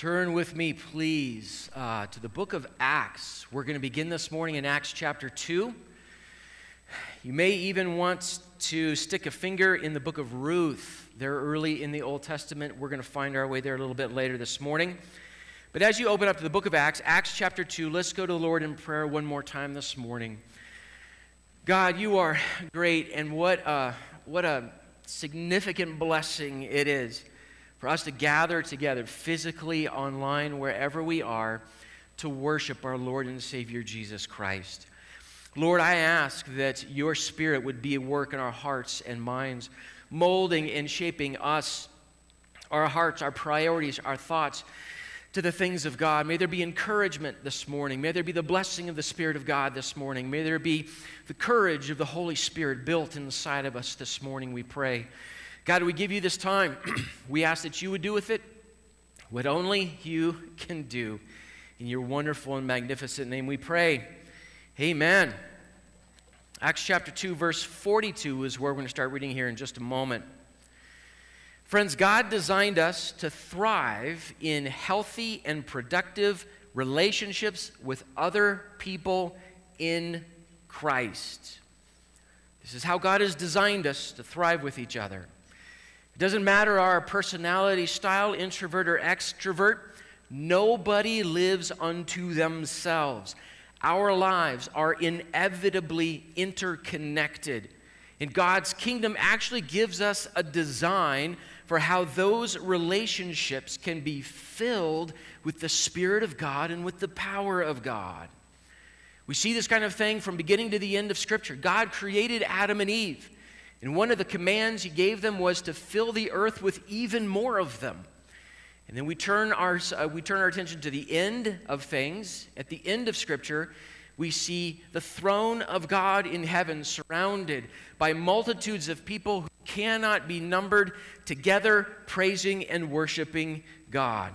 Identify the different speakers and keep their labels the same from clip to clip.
Speaker 1: Turn with me, please, uh, to the book of Acts. We're going to begin this morning in Acts chapter 2. You may even want to stick a finger in the book of Ruth. They're early in the Old Testament. We're going to find our way there a little bit later this morning. But as you open up to the book of Acts, Acts chapter 2, let's go to the Lord in prayer one more time this morning. God, you are great, and what a, what a significant blessing it is for us to gather together physically, online, wherever we are, to worship our Lord and Savior Jesus Christ. Lord, I ask that your Spirit would be at work in our hearts and minds, molding and shaping us, our hearts, our priorities, our thoughts to the things of God. May there be encouragement this morning. May there be the blessing of the Spirit of God this morning. May there be the courage of the Holy Spirit built inside of us this morning, we pray. God, we give you this time. we ask that you would do with it what only you can do. In your wonderful and magnificent name we pray. Amen. Acts chapter 2, verse 42 is where we're going to start reading here in just a moment. Friends, God designed us to thrive in healthy and productive relationships with other people in Christ. This is how God has designed us to thrive with each other. Doesn't matter our personality style, introvert or extrovert, nobody lives unto themselves. Our lives are inevitably interconnected. And God's kingdom actually gives us a design for how those relationships can be filled with the Spirit of God and with the power of God. We see this kind of thing from beginning to the end of Scripture. God created Adam and Eve. And one of the commands he gave them was to fill the earth with even more of them. And then we turn our, uh, we turn our attention to the end of things. At the end of Scripture, we see the throne of God in heaven surrounded by multitudes of people who cannot be numbered together, praising and worshiping God.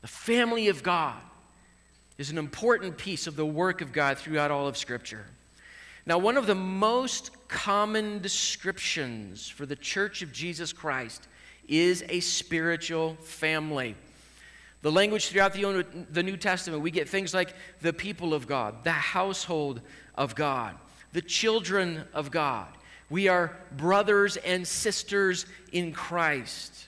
Speaker 1: The family of God is an important piece of the work of God throughout all of Scripture. Now, one of the most common descriptions for the church of Jesus Christ is a spiritual family. The language throughout the, New Testament, we get things like the people of God, the household of God, the children of God. We are brothers and sisters in Christ.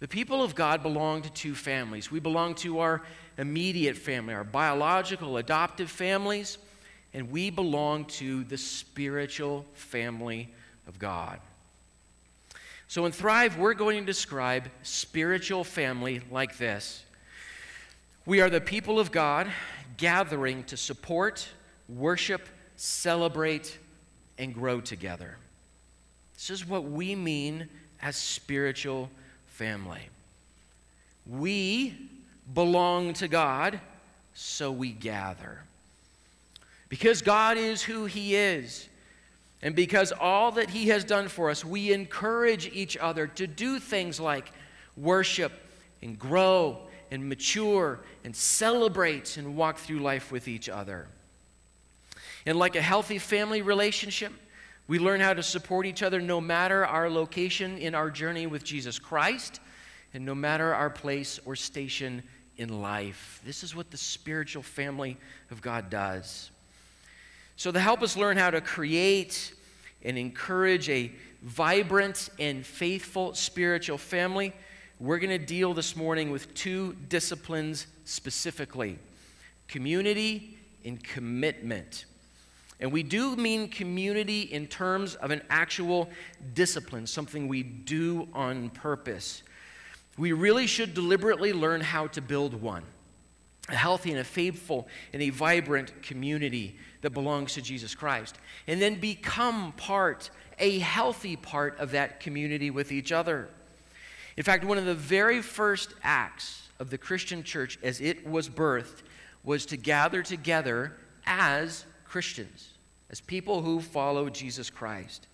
Speaker 1: The people of God belong to two families. We belong to our immediate family, our biological, adoptive families and we belong to the spiritual family of God. So in Thrive, we're going to describe spiritual family like this We are the people of God gathering to support, worship, celebrate, and grow together. This is what we mean as spiritual family. We belong to God, so we gather. Because God is who He is, and because all that He has done for us, we encourage each other to do things like worship and grow and mature and celebrate and walk through life with each other. And like a healthy family relationship, we learn how to support each other no matter our location in our journey with Jesus Christ and no matter our place or station in life. This is what the spiritual family of God does. So, to help us learn how to create and encourage a vibrant and faithful spiritual family, we're going to deal this morning with two disciplines specifically community and commitment. And we do mean community in terms of an actual discipline, something we do on purpose. We really should deliberately learn how to build one a healthy and a faithful and a vibrant community that belongs to Jesus Christ. And then become part, a healthy part of that community with each other. In fact, one of the very first acts of the Christian church as it was birthed was to gather together as Christians, as people who follow Jesus Christ,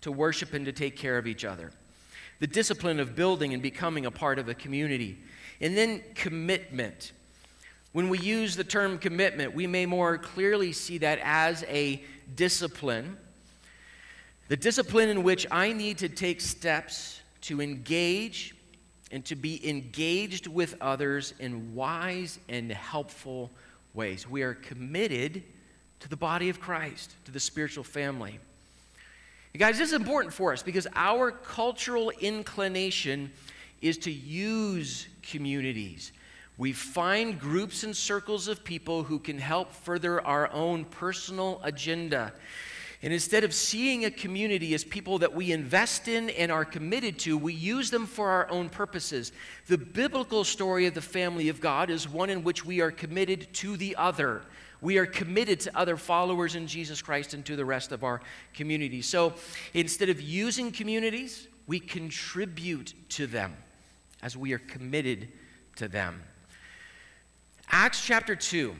Speaker 1: to worship and to take care of each other. The discipline of building and becoming a part of a community. And then commitment when we use the term commitment, we may more clearly see that as a discipline. The discipline in which I need to take steps to engage and to be engaged with others in wise and helpful ways. We are committed to the body of Christ, to the spiritual family. Guys, this is important for us because our cultural inclination is to use communities. We find groups and circles of people who can help further our own personal agenda. And instead of seeing a community as people that we invest in and are committed to, we use them for our own purposes. The biblical story of the family of God is one in which we are committed to the other. We are committed to other followers in Jesus Christ and to the rest of our community. So instead of using communities, we contribute to them as we are committed to them. Acts chapter 2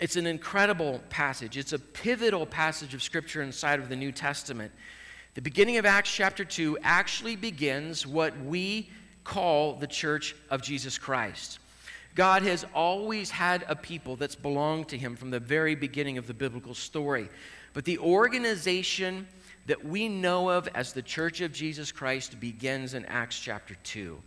Speaker 1: it's an incredible passage. It's a pivotal passage of Scripture inside of the New Testament. The beginning of Acts chapter 2 actually begins what we call the church of Jesus Christ. God has always had a people that's belonged to him from the very beginning of the biblical story. But the organization that we know of as the church of Jesus Christ begins in Acts chapter 2.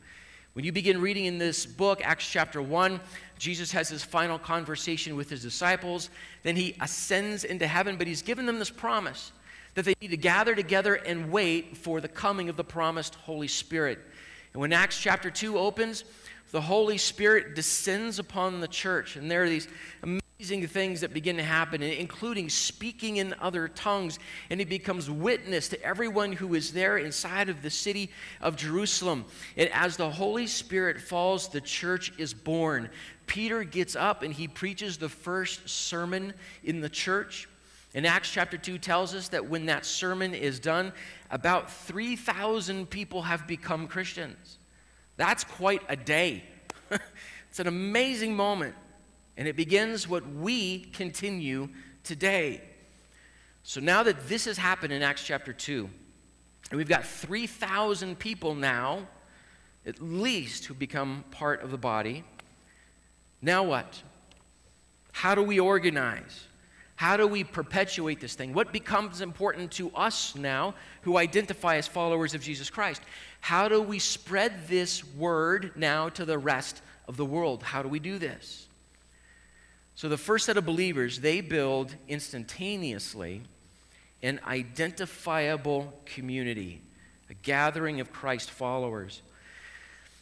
Speaker 1: When you begin reading in this book, Acts chapter 1, Jesus has his final conversation with his disciples. Then he ascends into heaven, but he's given them this promise that they need to gather together and wait for the coming of the promised Holy Spirit. And when Acts chapter 2 opens, the Holy Spirit descends upon the church. And there are these amazing things that begin to happen, including speaking in other tongues. And he becomes witness to everyone who is there inside of the city of Jerusalem. And as the Holy Spirit falls, the church is born. Peter gets up and he preaches the first sermon in the church. And Acts chapter 2 tells us that when that sermon is done, about 3,000 people have become Christians. That's quite a day. it's an amazing moment. And it begins what we continue today. So now that this has happened in Acts chapter 2, and we've got 3,000 people now, at least, who become part of the body. Now what? How do we organize? How do we perpetuate this thing? What becomes important to us now who identify as followers of Jesus Christ? How do we spread this word now to the rest of the world? How do we do this? So the first set of believers, they build instantaneously an identifiable community, a gathering of Christ followers.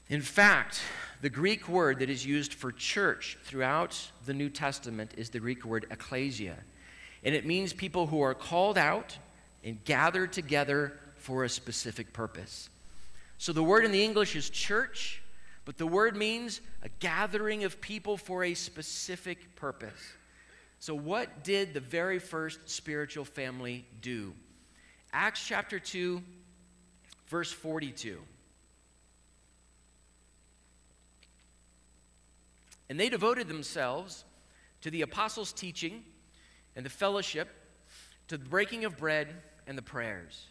Speaker 1: In fact, the Greek word that is used for church throughout the New Testament is the Greek word ecclesia. And it means people who are called out and gathered together for a specific purpose. So the word in the English is church, but the word means a gathering of people for a specific purpose. So, what did the very first spiritual family do? Acts chapter 2, verse 42. And they devoted themselves to the apostles' teaching and the fellowship, to the breaking of bread and the prayers.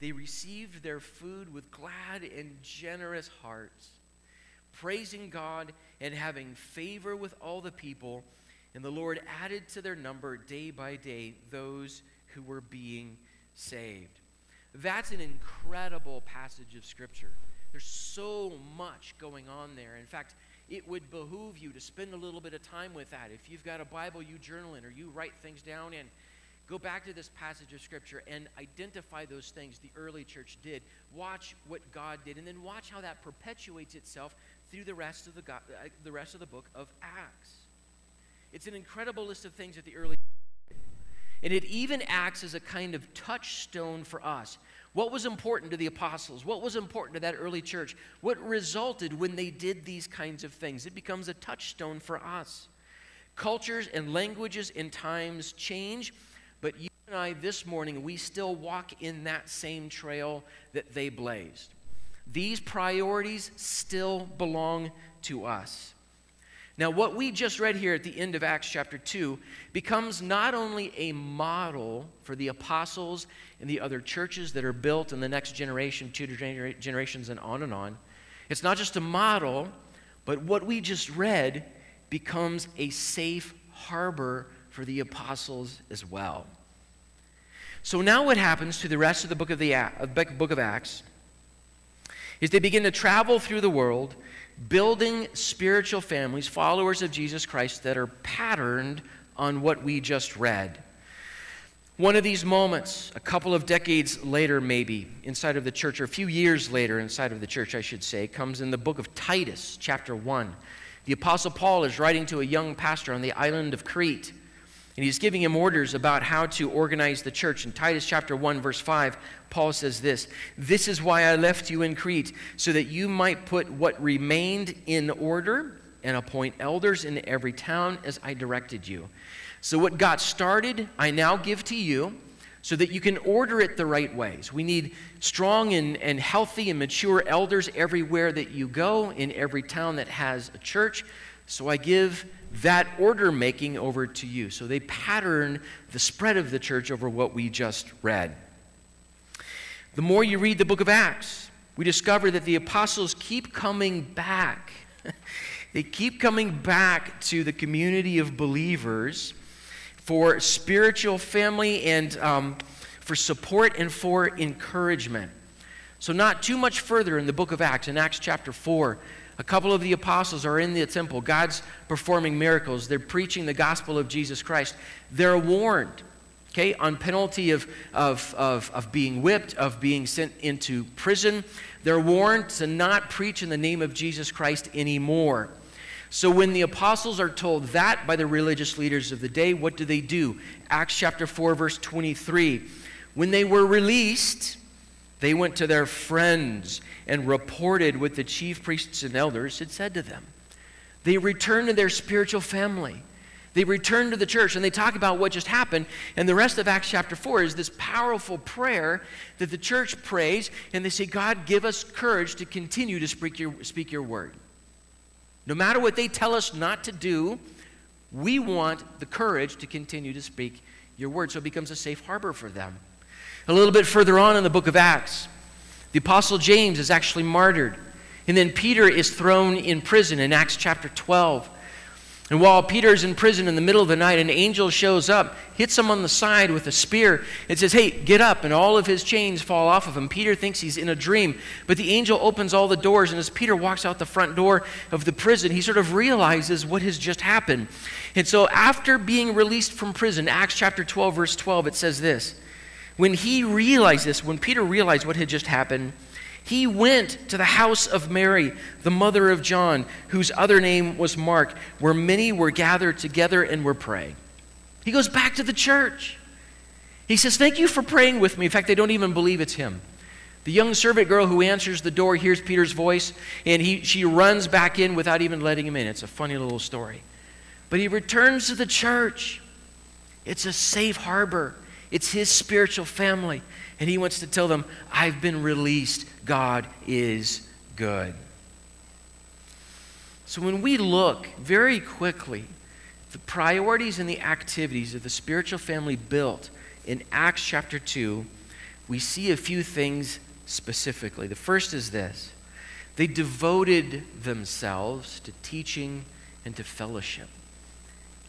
Speaker 1: they received their food with glad and generous hearts praising God and having favor with all the people. And the Lord added to their number day by day those who were being saved. That's an incredible passage of Scripture. There's so much going on there. In fact, it would behoove you to spend a little bit of time with that. If you've got a Bible you journal in or you write things down in, go back to this passage of Scripture and identify those things the early church did. Watch what God did, and then watch how that perpetuates itself through the rest of the, God, uh, the rest of the book of Acts. It's an incredible list of things that the early and it even acts as a kind of touchstone for us. What was important to the apostles? What was important to that early church? What resulted when they did these kinds of things? It becomes a touchstone for us. Cultures and languages and times change, but you and I this morning, we still walk in that same trail that they blazed. These priorities still belong to us. Now, what we just read here at the end of Acts chapter 2 becomes not only a model for the apostles and the other churches that are built in the next generation, two generations, and on and on. It's not just a model, but what we just read becomes a safe harbor for the apostles as well. So now what happens to the rest of the book of, the, uh, book of Acts is they begin to travel through the world building spiritual families, followers of Jesus Christ, that are patterned on what we just read. One of these moments, a couple of decades later, maybe, inside of the church, or a few years later, inside of the church, I should say, comes in the book of Titus, chapter 1. The Apostle Paul is writing to a young pastor on the island of Crete, and he's giving him orders about how to organize the church. In Titus chapter 1, verse 5, Paul says this This is why I left you in Crete, so that you might put what remained in order and appoint elders in every town as I directed you. So, what got started, I now give to you so that you can order it the right ways. We need strong and, and healthy and mature elders everywhere that you go, in every town that has a church. So, I give that order making over to you. So, they pattern the spread of the church over what we just read. The more you read the book of Acts, we discover that the apostles keep coming back. they keep coming back to the community of believers for spiritual family and um, for support and for encouragement. So, not too much further in the book of Acts, in Acts chapter 4, a couple of the apostles are in the temple. God's performing miracles. They're preaching the gospel of Jesus Christ. They're warned okay, on penalty of, of, of, of being whipped, of being sent into prison. They're warned to not preach in the name of Jesus Christ anymore. So when the apostles are told that by the religious leaders of the day, what do they do? Acts chapter 4, verse 23. When they were released, they went to their friends and reported what the chief priests and elders had said to them. They returned to their spiritual family. They return to the church and they talk about what just happened. And the rest of Acts chapter 4 is this powerful prayer that the church prays. And they say, God, give us courage to continue to speak your, speak your word. No matter what they tell us not to do, we want the courage to continue to speak your word. So it becomes a safe harbor for them. A little bit further on in the book of Acts, the Apostle James is actually martyred. And then Peter is thrown in prison in Acts chapter 12. And while Peter is in prison in the middle of the night, an angel shows up, hits him on the side with a spear, and says, Hey, get up. And all of his chains fall off of him. Peter thinks he's in a dream. But the angel opens all the doors, and as Peter walks out the front door of the prison, he sort of realizes what has just happened. And so, after being released from prison, Acts chapter 12, verse 12, it says this When he realized this, when Peter realized what had just happened, he went to the house of Mary, the mother of John, whose other name was Mark, where many were gathered together and were praying. He goes back to the church. He says, Thank you for praying with me. In fact, they don't even believe it's him. The young servant girl who answers the door hears Peter's voice, and he, she runs back in without even letting him in. It's a funny little story. But he returns to the church. It's a safe harbor, it's his spiritual family. And he wants to tell them, I've been released. God is good. So when we look very quickly, the priorities and the activities of the spiritual family built in Acts chapter 2, we see a few things specifically. The first is this they devoted themselves to teaching and to fellowship.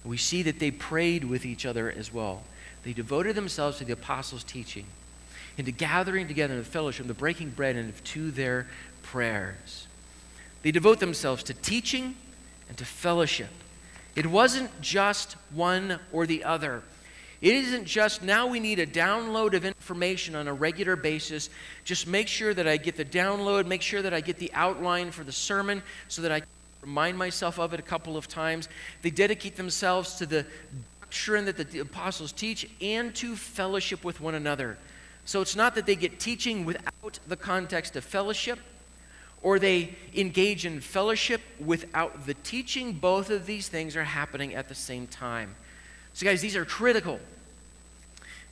Speaker 1: We see that they prayed with each other as well. They devoted themselves to the apostles' teaching and to gathering together in the fellowship, the breaking bread, and to their prayers. They devote themselves to teaching and to fellowship. It wasn't just one or the other. It isn't just now we need a download of information on a regular basis. Just make sure that I get the download, make sure that I get the outline for the sermon so that I remind myself of it a couple of times. They dedicate themselves to the doctrine that the apostles teach and to fellowship with one another. So it's not that they get teaching without the context of fellowship or they engage in fellowship without the teaching. Both of these things are happening at the same time. So, guys, these are critical.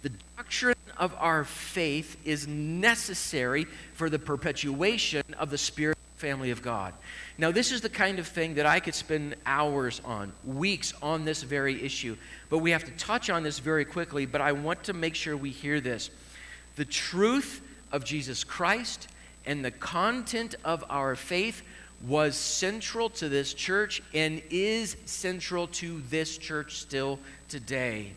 Speaker 1: The doctrine of our faith is necessary for the perpetuation of the spiritual family of God. Now, this is the kind of thing that I could spend hours on, weeks on this very issue, but we have to touch on this very quickly. But I want to make sure we hear this. The truth of Jesus Christ and the content of our faith was central to this church and is central to this church still today.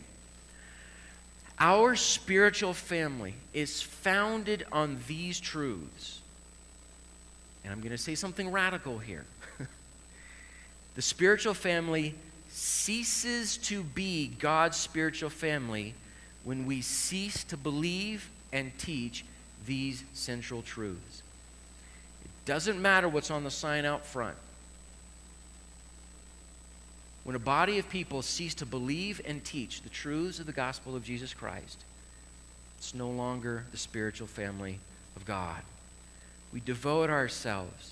Speaker 1: Our spiritual family is founded on these truths. And I'm going to say something radical here. the spiritual family ceases to be God's spiritual family when we cease to believe and teach these central truths. It doesn't matter what's on the sign out front. When a body of people cease to believe and teach the truths of the gospel of Jesus Christ, it's no longer the spiritual family of God. We devote ourselves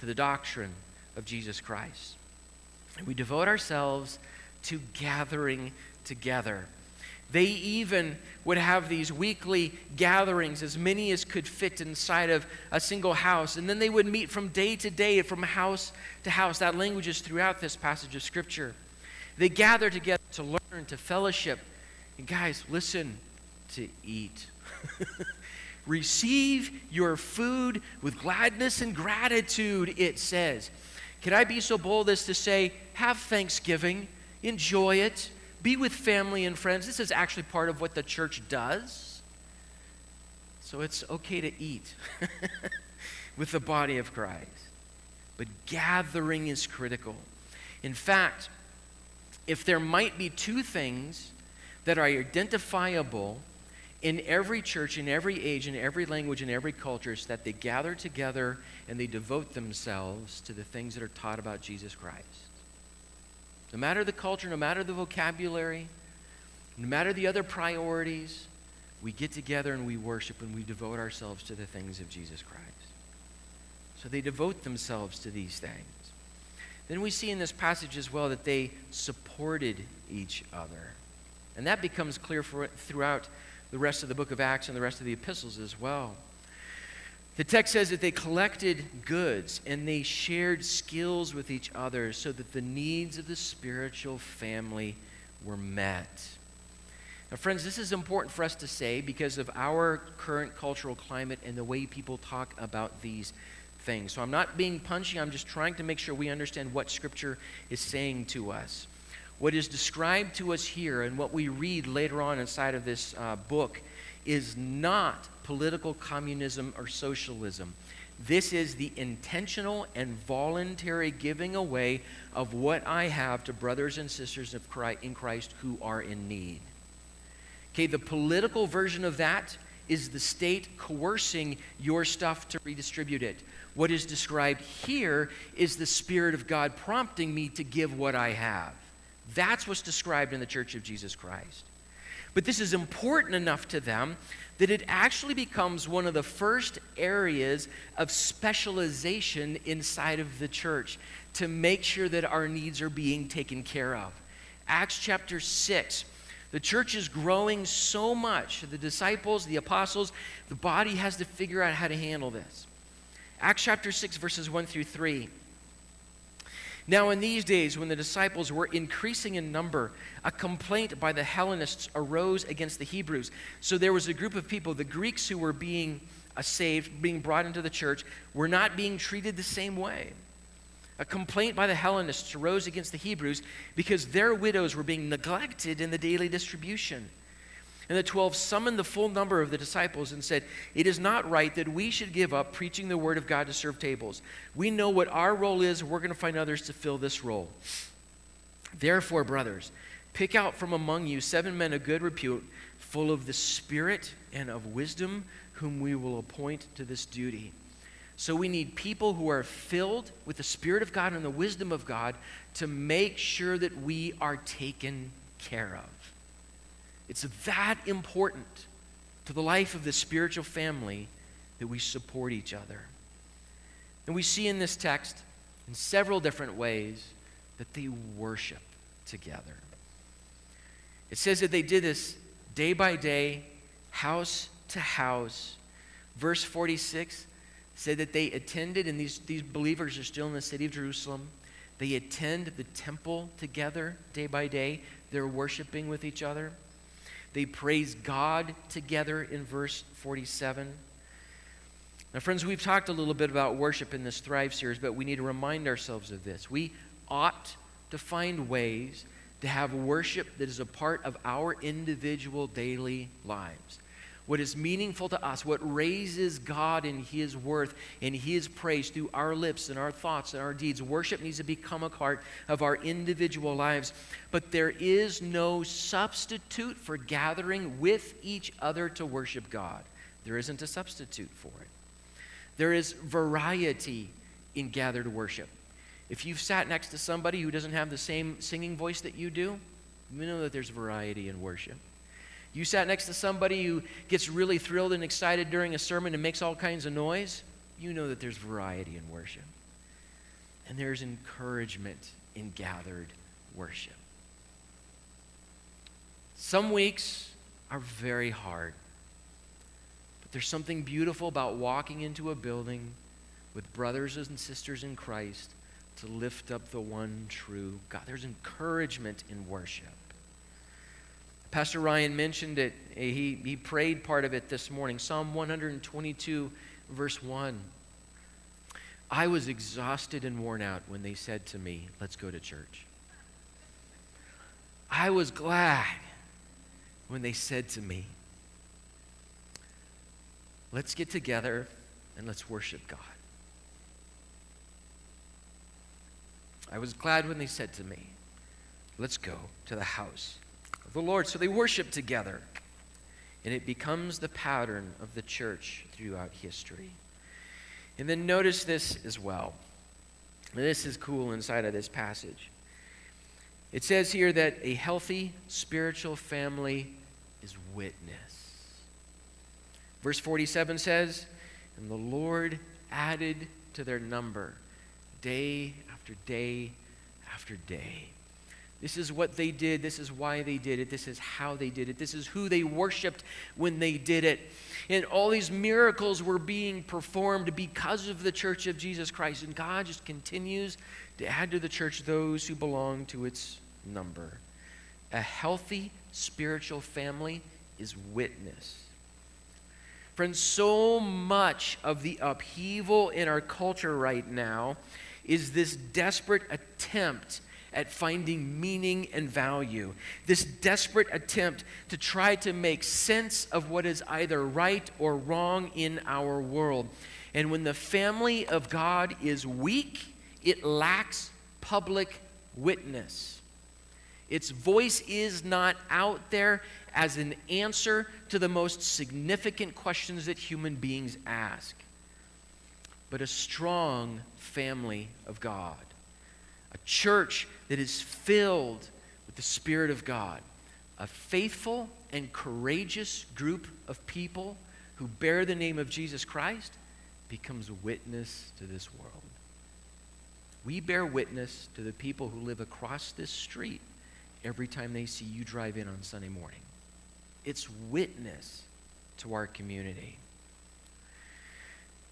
Speaker 1: to the doctrine of Jesus Christ. And we devote ourselves to gathering together. They even would have these weekly gatherings, as many as could fit inside of a single house. And then they would meet from day to day, from house to house. That language is throughout this passage of Scripture. They gather together to learn, to fellowship. And guys, listen, to eat. Receive your food with gladness and gratitude, it says. Can I be so bold as to say, have Thanksgiving, enjoy it, be with family and friends. This is actually part of what the church does. So it's okay to eat with the body of Christ. But gathering is critical. In fact, if there might be two things that are identifiable in every church, in every age, in every language, in every culture, is that they gather together and they devote themselves to the things that are taught about Jesus Christ. No matter the culture, no matter the vocabulary, no matter the other priorities, we get together and we worship and we devote ourselves to the things of Jesus Christ. So they devote themselves to these things. Then we see in this passage as well that they supported each other. And that becomes clear for, throughout the rest of the book of Acts and the rest of the epistles as well. The text says that they collected goods and they shared skills with each other so that the needs of the spiritual family were met. Now, friends, this is important for us to say because of our current cultural climate and the way people talk about these things. So I'm not being punchy, I'm just trying to make sure we understand what Scripture is saying to us. What is described to us here and what we read later on inside of this uh, book is not political communism or socialism. This is the intentional and voluntary giving away of what I have to brothers and sisters of Christ, in Christ who are in need. Okay, the political version of that is the state coercing your stuff to redistribute it. What is described here is the Spirit of God prompting me to give what I have. That's what's described in the Church of Jesus Christ. But this is important enough to them that it actually becomes one of the first areas of specialization inside of the church to make sure that our needs are being taken care of. Acts chapter 6. The church is growing so much. The disciples, the apostles, the body has to figure out how to handle this. Acts chapter 6, verses 1 through 3. Now, in these days, when the disciples were increasing in number, a complaint by the Hellenists arose against the Hebrews. So there was a group of people, the Greeks who were being uh, saved, being brought into the church, were not being treated the same way. A complaint by the Hellenists arose against the Hebrews because their widows were being neglected in the daily distribution. And the twelve summoned the full number of the disciples and said, It is not right that we should give up preaching the word of God to serve tables. We know what our role is, we're going to find others to fill this role. Therefore, brothers, pick out from among you seven men of good repute, full of the Spirit and of wisdom, whom we will appoint to this duty. So we need people who are filled with the Spirit of God and the wisdom of God to make sure that we are taken care of. It's that important to the life of the spiritual family that we support each other. And we see in this text, in several different ways, that they worship together. It says that they did this day by day, house to house. Verse 46 said that they attended, and these, these believers are still in the city of Jerusalem. They attend the temple together day by day. They're worshiping with each other. They praise God together in verse 47. Now, friends, we've talked a little bit about worship in this Thrive series, but we need to remind ourselves of this. We ought to find ways to have worship that is a part of our individual daily lives. What is meaningful to us, what raises God in His worth and His praise through our lips and our thoughts and our deeds. Worship needs to become a part of our individual lives. But there is no substitute for gathering with each other to worship God. There isn't a substitute for it. There is variety in gathered worship. If you've sat next to somebody who doesn't have the same singing voice that you do, you know that there's variety in worship. You sat next to somebody who gets really thrilled and excited during a sermon and makes all kinds of noise, you know that there's variety in worship. And there's encouragement in gathered worship. Some weeks are very hard, but there's something beautiful about walking into a building with brothers and sisters in Christ to lift up the one true God. There's encouragement in worship. Pastor Ryan mentioned it. He, he prayed part of it this morning. Psalm 122, verse 1. I was exhausted and worn out when they said to me, Let's go to church. I was glad when they said to me, Let's get together and let's worship God. I was glad when they said to me, Let's go to the house of the Lord. So they worship together. And it becomes the pattern of the church throughout history. And then notice this as well. This is cool inside of this passage. It says here that a healthy spiritual family is witness. Verse 47 says, And the Lord added to their number day after day after day. This is what they did. This is why they did it. This is how they did it. This is who they worshiped when they did it. And all these miracles were being performed because of the church of Jesus Christ. And God just continues to add to the church those who belong to its number. A healthy spiritual family is witness. Friends, so much of the upheaval in our culture right now is this desperate attempt at finding meaning and value. This desperate attempt to try to make sense of what is either right or wrong in our world. And when the family of God is weak, it lacks public witness. Its voice is not out there as an answer to the most significant questions that human beings ask. But a strong family of God a church that is filled with the Spirit of God, a faithful and courageous group of people who bear the name of Jesus Christ becomes witness to this world. We bear witness to the people who live across this street every time they see you drive in on Sunday morning. It's witness to our community.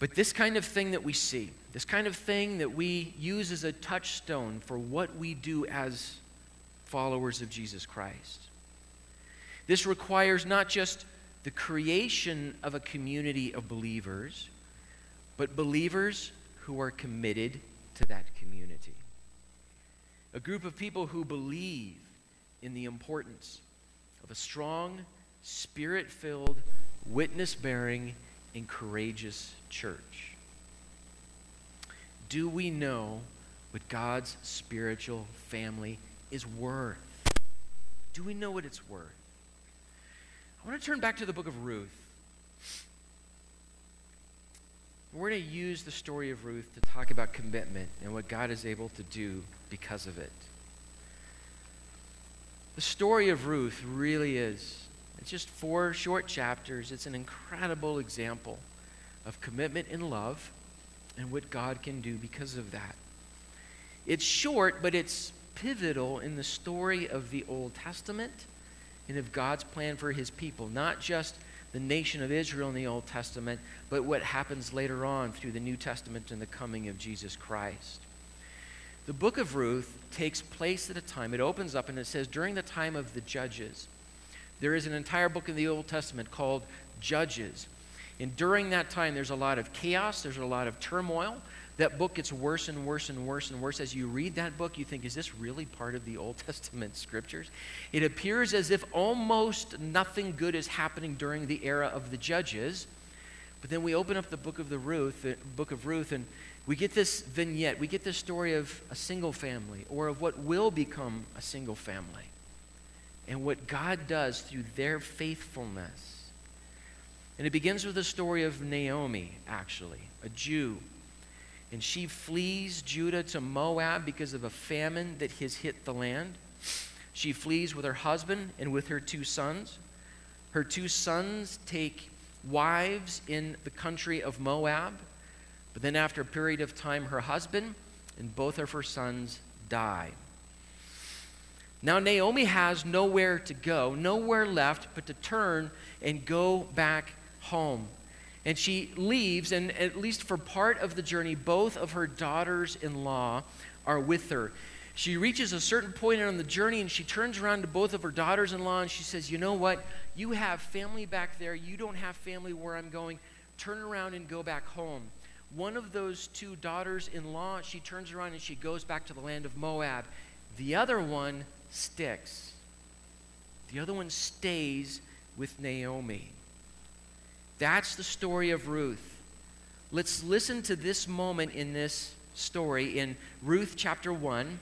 Speaker 1: But this kind of thing that we see, this kind of thing that we use as a touchstone for what we do as followers of Jesus Christ, this requires not just the creation of a community of believers, but believers who are committed to that community. A group of people who believe in the importance of a strong, spirit filled, witness bearing, and courageous church? Do we know what God's spiritual family is worth? Do we know what it's worth? I want to turn back to the book of Ruth. We're going to use the story of Ruth to talk about commitment and what God is able to do because of it. The story of Ruth really is it's just four short chapters. It's an incredible example of commitment and love and what God can do because of that. It's short, but it's pivotal in the story of the Old Testament and of God's plan for his people, not just the nation of Israel in the Old Testament, but what happens later on through the New Testament and the coming of Jesus Christ. The book of Ruth takes place at a time, it opens up and it says, during the time of the judges. There is an entire book in the Old Testament called Judges. And during that time, there's a lot of chaos, there's a lot of turmoil. That book gets worse and worse and worse and worse. As you read that book, you think, is this really part of the Old Testament scriptures? It appears as if almost nothing good is happening during the era of the judges. But then we open up the book of the Ruth, the book of Ruth, and we get this vignette. We get this story of a single family or of what will become a single family and what God does through their faithfulness. And it begins with the story of Naomi, actually, a Jew. And she flees Judah to Moab because of a famine that has hit the land. She flees with her husband and with her two sons. Her two sons take wives in the country of Moab. But then, after a period of time, her husband and both of her sons die. Now, Naomi has nowhere to go, nowhere left but to turn and go back home. And she leaves, and at least for part of the journey, both of her daughters in law are with her. She reaches a certain point on the journey and she turns around to both of her daughters in law and she says, You know what? You have family back there. You don't have family where I'm going. Turn around and go back home. One of those two daughters in law, she turns around and she goes back to the land of Moab. The other one sticks. The other one stays with Naomi. That's the story of Ruth. Let's listen to this moment in this story in Ruth chapter 1,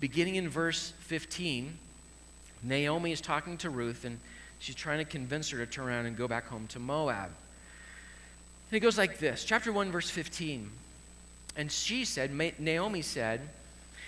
Speaker 1: beginning in verse 15. Naomi is talking to Ruth, and she's trying to convince her to turn around and go back home to Moab. And it goes like this chapter 1, verse 15. And she said, Naomi said,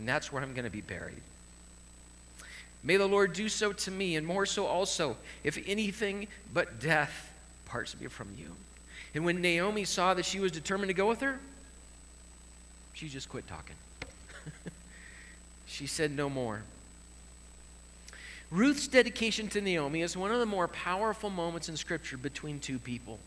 Speaker 1: And that's where I'm going to be buried. May the Lord do so to me, and more so also, if anything but death parts me from you. And when Naomi saw that she was determined to go with her, she just quit talking. she said no more. Ruth's dedication to Naomi is one of the more powerful moments in Scripture between two people.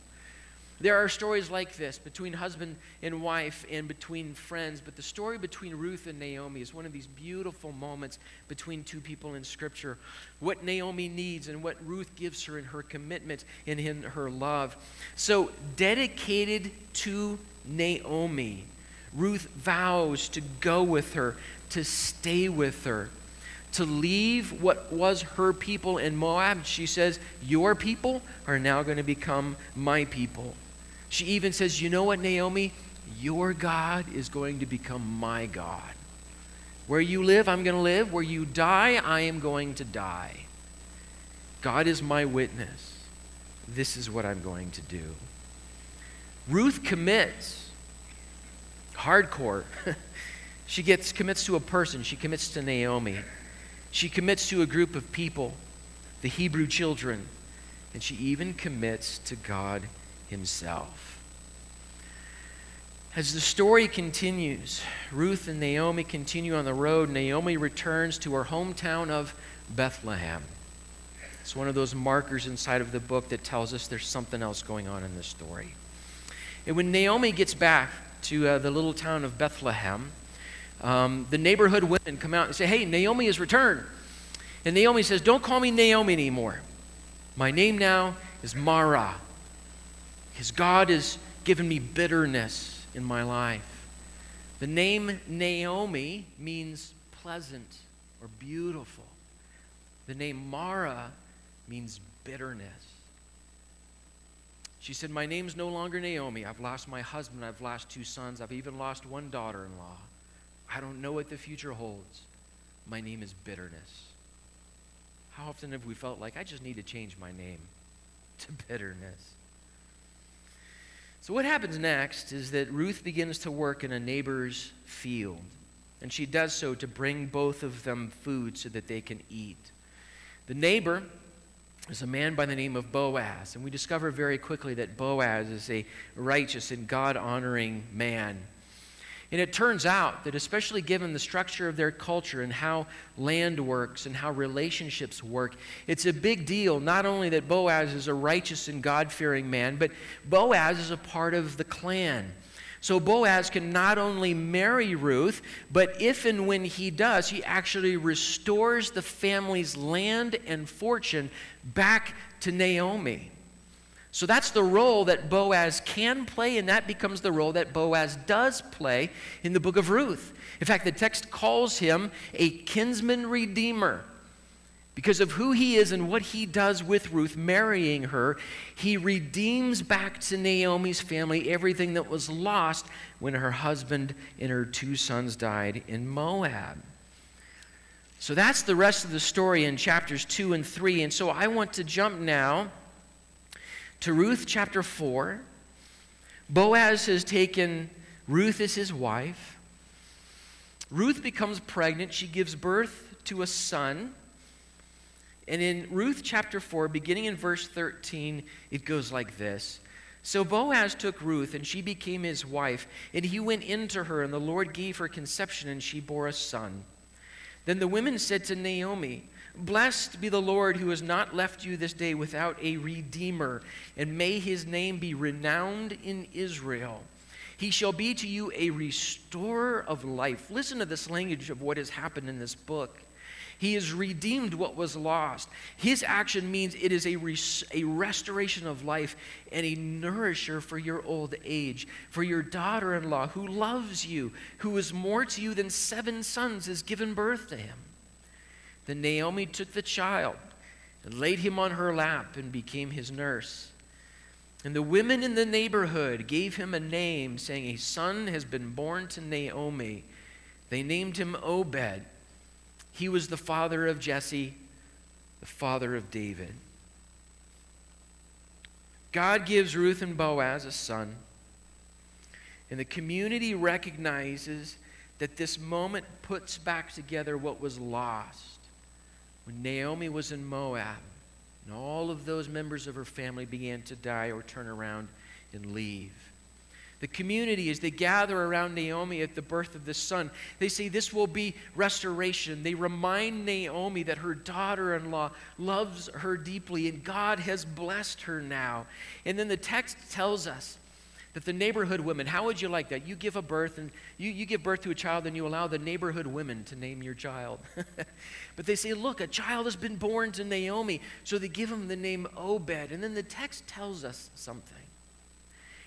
Speaker 1: There are stories like this between husband and wife and between friends, but the story between Ruth and Naomi is one of these beautiful moments between two people in Scripture. What Naomi needs and what Ruth gives her in her commitment and in her love. So, dedicated to Naomi, Ruth vows to go with her, to stay with her to leave what was her people in Moab. She says, Your people are now going to become my people. She even says, You know what, Naomi? Your God is going to become my God. Where you live, I'm going to live. Where you die, I am going to die. God is my witness. This is what I'm going to do. Ruth commits hardcore. she gets commits to a person. She commits to Naomi. She commits to a group of people, the Hebrew children, and she even commits to God himself. As the story continues, Ruth and Naomi continue on the road. Naomi returns to her hometown of Bethlehem. It's one of those markers inside of the book that tells us there's something else going on in this story. And when Naomi gets back to uh, the little town of Bethlehem, um, the neighborhood women come out and say, Hey, Naomi has returned. And Naomi says, Don't call me Naomi anymore. My name now is Mara, because God has given me bitterness in my life. The name Naomi means pleasant or beautiful. The name Mara means bitterness. She said, My name's no longer Naomi. I've lost my husband. I've lost two sons. I've even lost one daughter in law. I don't know what the future holds. My name is bitterness. How often have we felt like, I just need to change my name? to bitterness. So, what happens next is that Ruth begins to work in a neighbor's field. And she does so to bring both of them food so that they can eat. The neighbor is a man by the name of Boaz. And we discover very quickly that Boaz is a righteous and God honoring man. And it turns out that, especially given the structure of their culture and how land works and how relationships work, it's a big deal not only that Boaz is a righteous and God fearing man, but Boaz is a part of the clan. So Boaz can not only marry Ruth, but if and when he does, he actually restores the family's land and fortune back to Naomi. So that's the role that Boaz can play, and that becomes the role that Boaz does play in the book of Ruth. In fact, the text calls him a kinsman redeemer. Because of who he is and what he does with Ruth, marrying her, he redeems back to Naomi's family everything that was lost when her husband and her two sons died in Moab. So that's the rest of the story in chapters 2 and 3. And so I want to jump now to Ruth chapter 4. Boaz has taken Ruth as his wife. Ruth becomes pregnant. She gives birth to a son. And in Ruth chapter 4, beginning in verse 13, it goes like this. So Boaz took Ruth, and she became his wife, and he went into her, and the Lord gave her conception, and she bore a son. Then the women said to Naomi, Blessed be the Lord who has not left you this day without a redeemer, and may his name be renowned in Israel. He shall be to you a restorer of life. Listen to this language of what has happened in this book. He has redeemed what was lost. His action means it is a, res- a restoration of life and a nourisher for your old age, for your daughter in law who loves you, who is more to you than seven sons, has given birth to him. Then Naomi took the child and laid him on her lap and became his nurse. And the women in the neighborhood gave him a name, saying, A son has been born to Naomi. They named him Obed. He was the father of Jesse, the father of David. God gives Ruth and Boaz a son. And the community recognizes that this moment puts back together what was lost when Naomi was in Moab, and all of those members of her family began to die or turn around and leave. The community, as they gather around Naomi at the birth of the son, they say this will be restoration. They remind Naomi that her daughter in law loves her deeply and God has blessed her now. And then the text tells us that the neighborhood women, how would you like that? You give a birth and you, you give birth to a child and you allow the neighborhood women to name your child. but they say, look, a child has been born to Naomi. So they give him the name Obed. And then the text tells us something.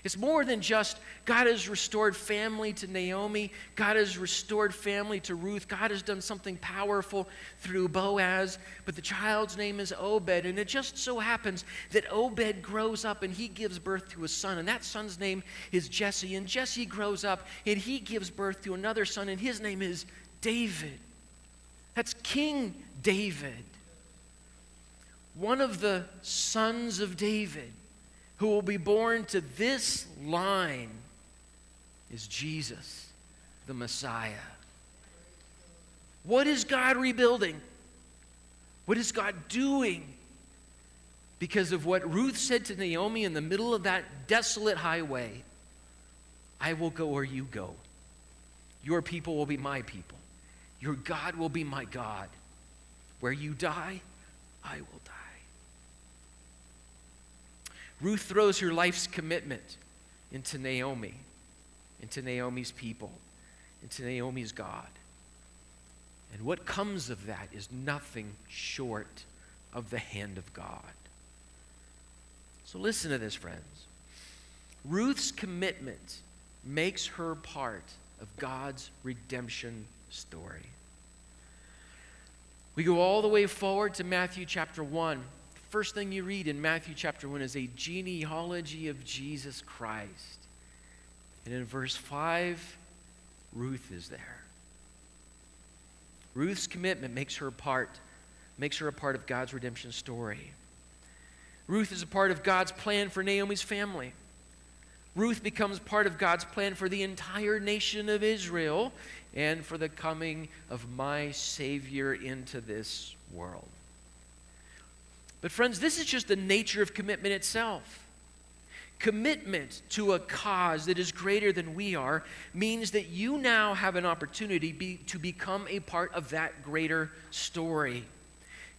Speaker 1: It's more than just God has restored family to Naomi, God has restored family to Ruth, God has done something powerful through Boaz, but the child's name is Obed. And it just so happens that Obed grows up and he gives birth to a son, and that son's name is Jesse. And Jesse grows up and he gives birth to another son, and his name is David. That's King David. One of the sons of David who will be born to this line is Jesus, the Messiah. What is God rebuilding? What is God doing? Because of what Ruth said to Naomi in the middle of that desolate highway I will go where you go. Your people will be my people. Your God will be my God. Where you die, I will die. Ruth throws her life's commitment into Naomi, into Naomi's people, into Naomi's God. And what comes of that is nothing short of the hand of God. So listen to this, friends. Ruth's commitment makes her part of God's redemption story. We go all the way forward to Matthew chapter 1 first thing you read in Matthew chapter 1 is a genealogy of Jesus Christ. And in verse 5, Ruth is there. Ruth's commitment makes her part makes her a part of God's redemption story. Ruth is a part of God's plan for Naomi's family. Ruth becomes part of God's plan for the entire nation of Israel and for the coming of my Savior into this world. But, friends, this is just the nature of commitment itself. Commitment to a cause that is greater than we are means that you now have an opportunity be, to become a part of that greater story.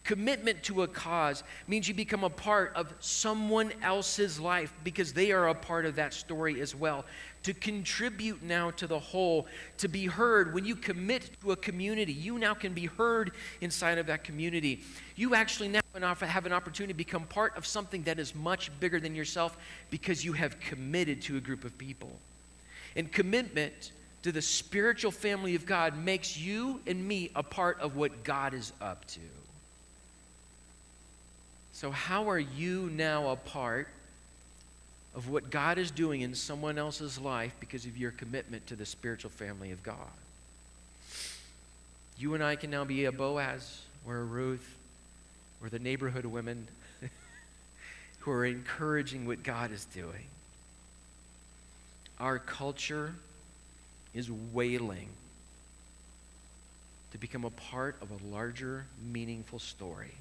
Speaker 1: Commitment to a cause means you become a part of someone else's life because they are a part of that story as well. To contribute now to the whole, to be heard. When you commit to a community, you now can be heard inside of that community. You actually now have an opportunity to become part of something that is much bigger than yourself because you have committed to a group of people. And commitment to the spiritual family of God makes you and me a part of what God is up to. So, how are you now a part of what God is doing in someone else's life because of your commitment to the spiritual family of God? You and I can now be a Boaz or a Ruth or the neighborhood women who are encouraging what God is doing. Our culture is wailing to become a part of a larger, meaningful story.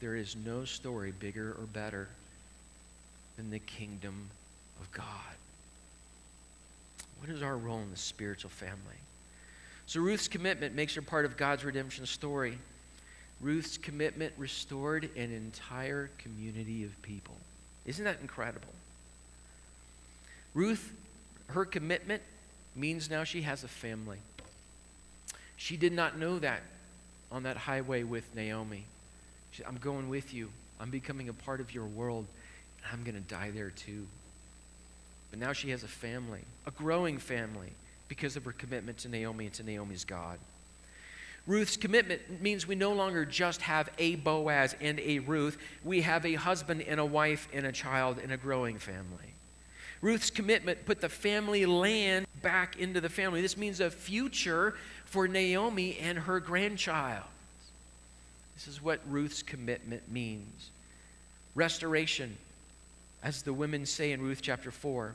Speaker 1: There is no story bigger or better than the kingdom of God. What is our role in the spiritual family? So, Ruth's commitment makes her part of God's redemption story. Ruth's commitment restored an entire community of people. Isn't that incredible? Ruth, her commitment means now she has a family. She did not know that on that highway with Naomi. Said, I'm going with you. I'm becoming a part of your world. And I'm going to die there too. But now she has a family, a growing family, because of her commitment to Naomi and to Naomi's God. Ruth's commitment means we no longer just have a Boaz and a Ruth. We have a husband and a wife and a child and a growing family. Ruth's commitment put the family land back into the family. This means a future for Naomi and her grandchild. This is what Ruth's commitment means restoration, as the women say in Ruth chapter 4,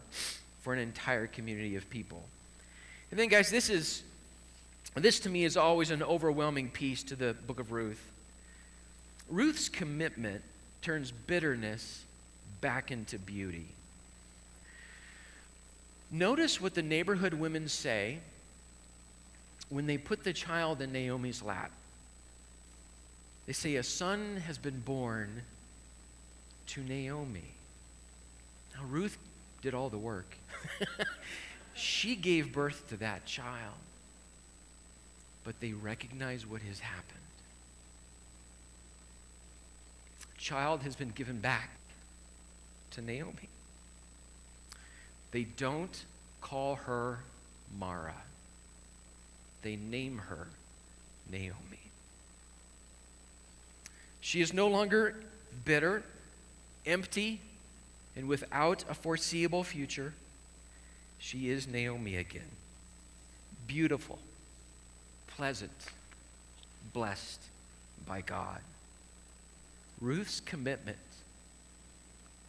Speaker 1: for an entire community of people. And then, guys, this is. This to me is always an overwhelming piece to the book of Ruth. Ruth's commitment turns bitterness back into beauty. Notice what the neighborhood women say when they put the child in Naomi's lap. They say, A son has been born to Naomi. Now, Ruth did all the work. she gave birth to that child. But they recognize what has happened. Child has been given back to Naomi. They don't call her Mara, they name her Naomi. She is no longer bitter, empty, and without a foreseeable future. She is Naomi again. Beautiful, pleasant, blessed by God. Ruth's commitment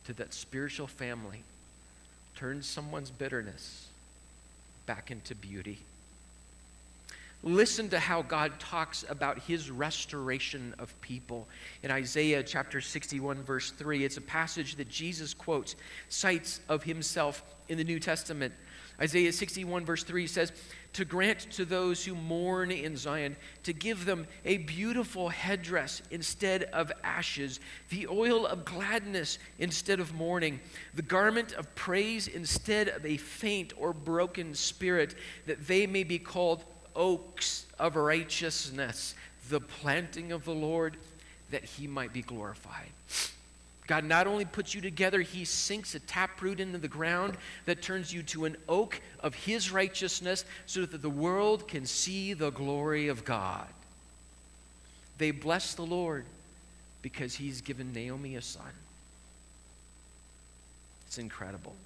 Speaker 1: to that spiritual family turns someone's bitterness back into beauty. Listen to how God talks about his restoration of people. In Isaiah chapter 61, verse 3, it's a passage that Jesus quotes, cites of himself in the New Testament. Isaiah 61, verse 3 says, To grant to those who mourn in Zion, to give them a beautiful headdress instead of ashes, the oil of gladness instead of mourning, the garment of praise instead of a faint or broken spirit, that they may be called oaks of righteousness, the planting of the Lord, that he might be glorified. God not only puts you together, he sinks a taproot into the ground that turns you to an oak of his righteousness so that the world can see the glory of God. They bless the Lord because he's given Naomi a son. It's incredible.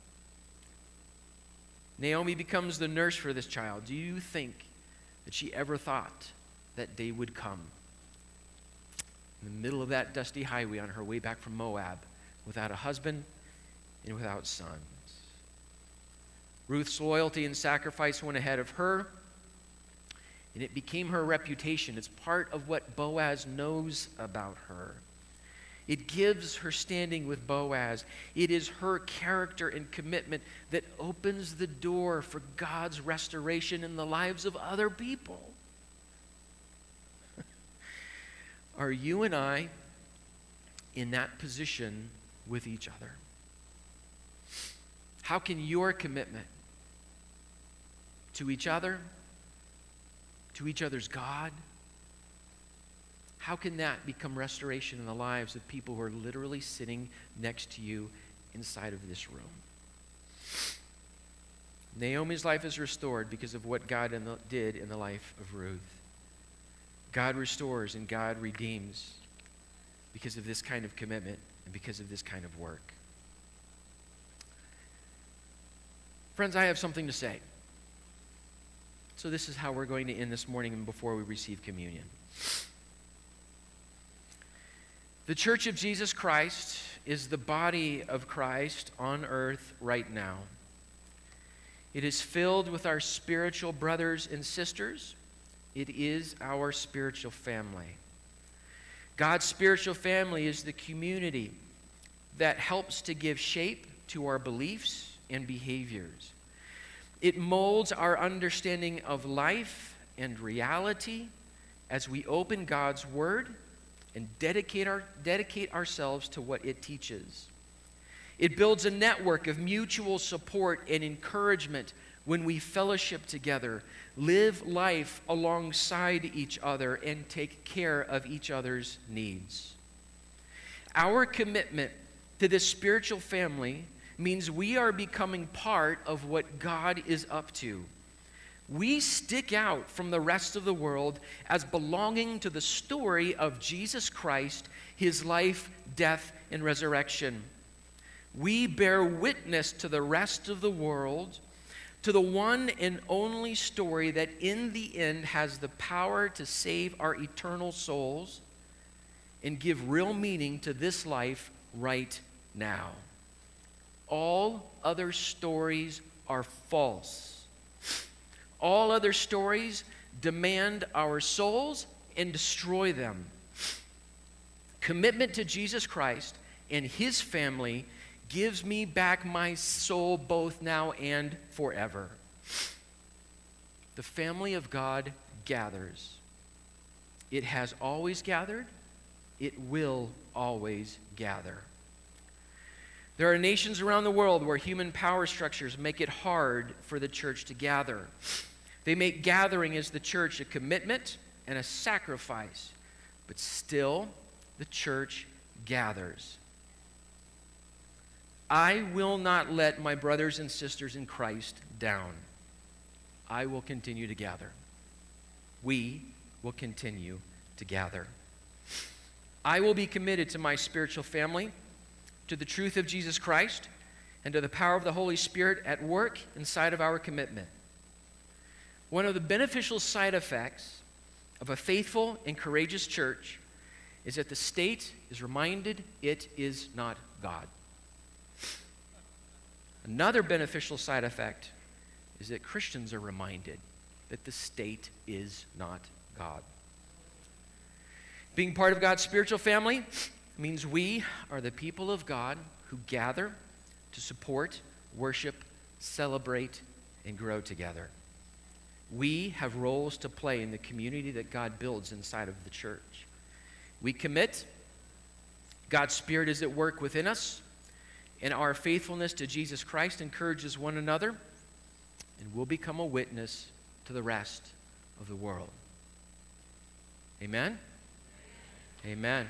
Speaker 1: Naomi becomes the nurse for this child. Do you think that she ever thought that day would come. in the middle of that dusty highway on her way back from Moab without a husband and without sons. Ruth's loyalty and sacrifice went ahead of her, and it became her reputation. It's part of what Boaz knows about her. It gives her standing with Boaz. It is her character and commitment that opens the door for God's restoration in the lives of other people. Are you and I in that position with each other? How can your commitment to each other, to each other's God, how can that become restoration in the lives of people who are literally sitting next to you inside of this room? Naomi's life is restored because of what God in the, did in the life of Ruth. God restores and God redeems because of this kind of commitment and because of this kind of work. Friends, I have something to say. So, this is how we're going to end this morning before we receive communion. The church of Jesus Christ is the body of Christ on earth right now. It is filled with our spiritual brothers and sisters. It is our spiritual family. God's spiritual family is the community that helps to give shape to our beliefs and behaviors. It molds our understanding of life and reality as we open God's Word and dedicate, our, dedicate ourselves to what it teaches. It builds a network of mutual support and encouragement when we fellowship together, live life alongside each other, and take care of each other's needs. Our commitment to this spiritual family means we are becoming part of what God is up to we stick out from the rest of the world as belonging to the story of Jesus Christ, his life, death, and resurrection. We bear witness to the rest of the world, to the one and only story that in the end has the power to save our eternal souls and give real meaning to this life right now. All other stories are false all other stories demand our souls and destroy them. Commitment to Jesus Christ and his family gives me back my soul both now and forever. The family of God gathers. It has always gathered, it will always gather. There are nations around the world where human power structures make it hard for the church to gather. They make gathering as the church a commitment and a sacrifice, but still the church gathers. I will not let my brothers and sisters in Christ down. I will continue to gather. We will continue to gather. I will be committed to my spiritual family, to the truth of Jesus Christ, and to the power of the Holy Spirit at work inside of our commitment. One of the beneficial side effects of a faithful and courageous church is that the state is reminded it is not God. Another beneficial side effect is that Christians are reminded that the state is not God. Being part of God's spiritual family means we are the people of God who gather to support, worship, celebrate, and grow together. We have roles to play in the community that God builds inside of the church. We commit, God's Spirit is at work within us, and our faithfulness to Jesus Christ encourages one another, and we'll become a witness to the rest of the world. Amen? Amen.